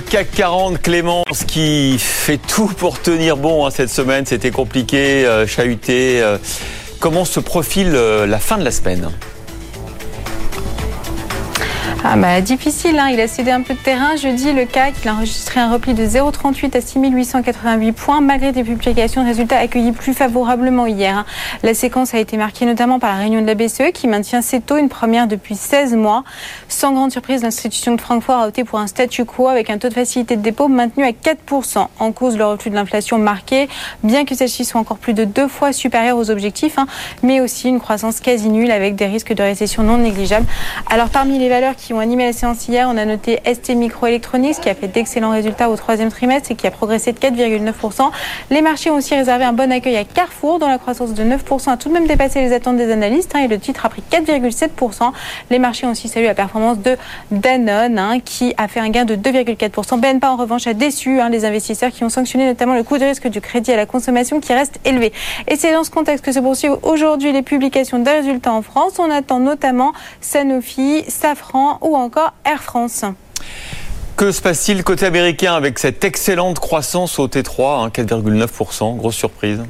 Le CAC 40, Clémence, qui fait tout pour tenir bon hein, cette semaine. C'était compliqué, euh, chahuté. Euh. comment se profile euh, la fin de la semaine? Ah bah, difficile, hein. il a cédé un peu de terrain. Jeudi, le CAC a enregistré un repli de 0,38 à 6888 points, malgré des publications de résultats accueillis plus favorablement hier. Hein. La séquence a été marquée notamment par la réunion de la BCE qui maintient ses taux, une première depuis 16 mois. Sans grande surprise, l'institution de Francfort a opté pour un statu quo avec un taux de facilité de dépôt maintenu à 4%. En cause, le reflux de l'inflation marqué, bien que celle-ci soit encore plus de deux fois supérieure aux objectifs, hein, mais aussi une croissance quasi nulle avec des risques de récession non négligeables. Alors parmi les valeurs qui ont animé la séance hier, on a noté ST Microelectronics qui a fait d'excellents résultats au troisième trimestre et qui a progressé de 4,9%. Les marchés ont aussi réservé un bon accueil à Carrefour dont la croissance de 9% a tout de même dépassé les attentes des analystes hein, et le titre a pris 4,7%. Les marchés ont aussi salué la performance de Danone hein, qui a fait un gain de 2,4%. BNP en revanche a déçu hein, les investisseurs qui ont sanctionné notamment le coût de risque du crédit à la consommation qui reste élevé. Et c'est dans ce contexte que se poursuivent aujourd'hui les publications des résultats en France. On attend notamment Sanofi, Safran ou encore Air France. Que se passe-t-il côté américain avec cette excellente croissance au T3, 4,9%, grosse surprise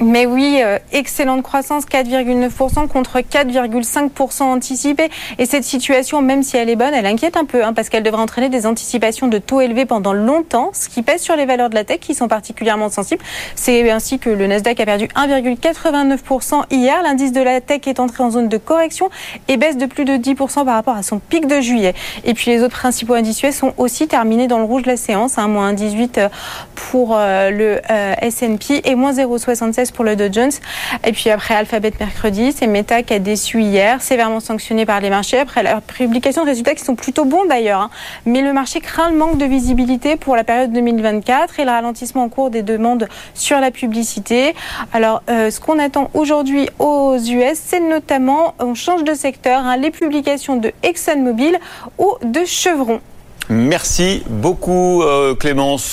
mais oui, euh, excellente croissance, 4,9% contre 4,5% anticipé. Et cette situation, même si elle est bonne, elle inquiète un peu, hein, parce qu'elle devrait entraîner des anticipations de taux élevés pendant longtemps, ce qui pèse sur les valeurs de la tech qui sont particulièrement sensibles. C'est ainsi que le Nasdaq a perdu 1,89% hier. L'indice de la tech est entré en zone de correction et baisse de plus de 10% par rapport à son pic de juillet. Et puis les autres principaux indices sont aussi terminés dans le rouge de la séance, hein, moins 18 euh, pour euh, le S&P et moins 0,60 pour le Dow Jones. Et puis après Alphabet mercredi, c'est Meta qui a déçu hier, sévèrement sanctionné par les marchés après la publication de résultats qui sont plutôt bons d'ailleurs. Hein. Mais le marché craint le manque de visibilité pour la période 2024 et le ralentissement en cours des demandes sur la publicité. Alors euh, ce qu'on attend aujourd'hui aux US, c'est notamment, on change de secteur, hein, les publications de ExxonMobil ou de Chevron. Merci beaucoup euh, Clémence.